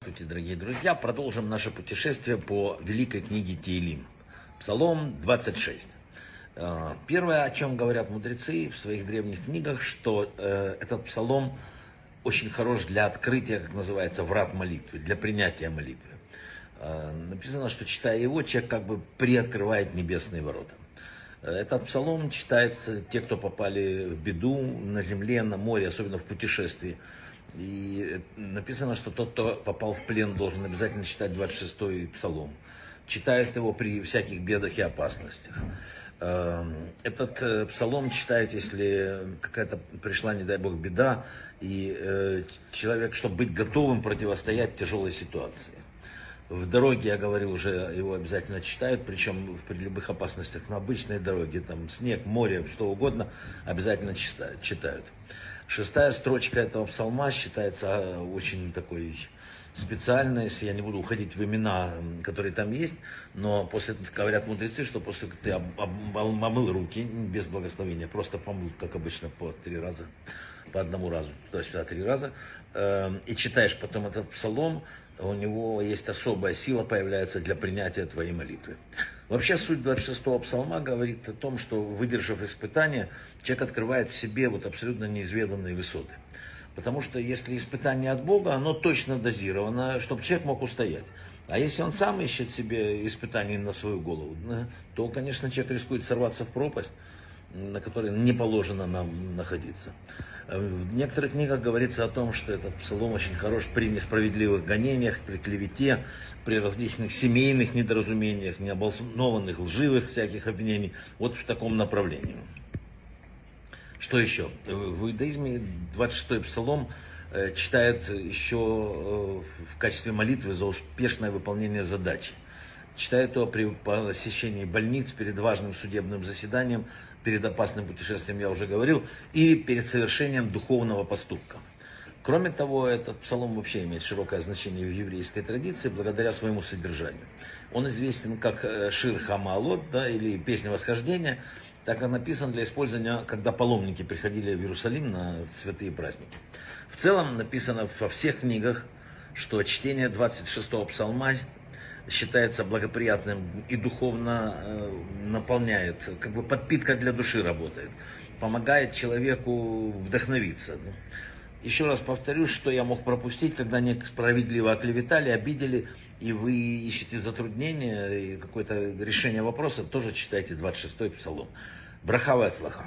Здравствуйте, дорогие друзья. Продолжим наше путешествие по великой книге Тиелим. Псалом 26. Э, первое, о чем говорят мудрецы в своих древних книгах, что э, этот псалом очень хорош для открытия, как называется, врат молитвы, для принятия молитвы. Э, написано, что читая его, человек как бы приоткрывает небесные ворота. Этот псалом читается те, кто попали в беду на земле, на море, особенно в путешествии. И написано, что тот, кто попал в плен, должен обязательно читать 26-й псалом. Читает его при всяких бедах и опасностях. Эм, этот э, псалом читает, если какая-то пришла, не дай бог, беда, и э, человек, чтобы быть готовым противостоять тяжелой ситуации. В дороге, я говорил уже, его обязательно читают, причем при любых опасностях на обычной дороге, там снег, море, что угодно, обязательно читают. Шестая строчка этого псалма считается а, очень такой специальной, если я не буду уходить в имена, которые там есть, но после, говорят мудрецы, что после ты омыл руки без благословения, просто помыл, как обычно, по три раза, по одному разу, туда-сюда три раза, эм, и читаешь потом этот псалом, у него есть особая сила появляется для принятия твоей молитвы. Вообще суть 26-го псалма говорит о том, что выдержав испытание, человек открывает в себе вот абсолютно неизведанные высоты. Потому что если испытание от Бога, оно точно дозировано, чтобы человек мог устоять. А если он сам ищет себе испытаний на свою голову, то, конечно, человек рискует сорваться в пропасть на которой не положено нам находиться. В некоторых книгах говорится о том, что этот псалом очень хорош при несправедливых гонениях, при клевете, при различных семейных недоразумениях, необоснованных, лживых всяких обвинений. Вот в таком направлении. Что еще? В иудаизме 26-й псалом э, читают еще э, в качестве молитвы за успешное выполнение задачи. Читают его при посещении больниц, перед важным судебным заседанием, перед опасным путешествием, я уже говорил, и перед совершением духовного поступка. Кроме того, этот псалом вообще имеет широкое значение в еврейской традиции благодаря своему содержанию. Он известен как э, Шир Хамалот, да, или Песня восхождения, так как написан для использования, когда паломники приходили в Иерусалим на святые праздники. В целом написано во всех книгах, что чтение 26-го псалма считается благоприятным и духовно э, наполняет, как бы подпитка для души работает, помогает человеку вдохновиться. Еще раз повторюсь, что я мог пропустить, когда несправедливо оклеветали, обидели, и вы ищете затруднения и какое-то решение вопроса, тоже читайте 26-й псалом. Брахава слаха.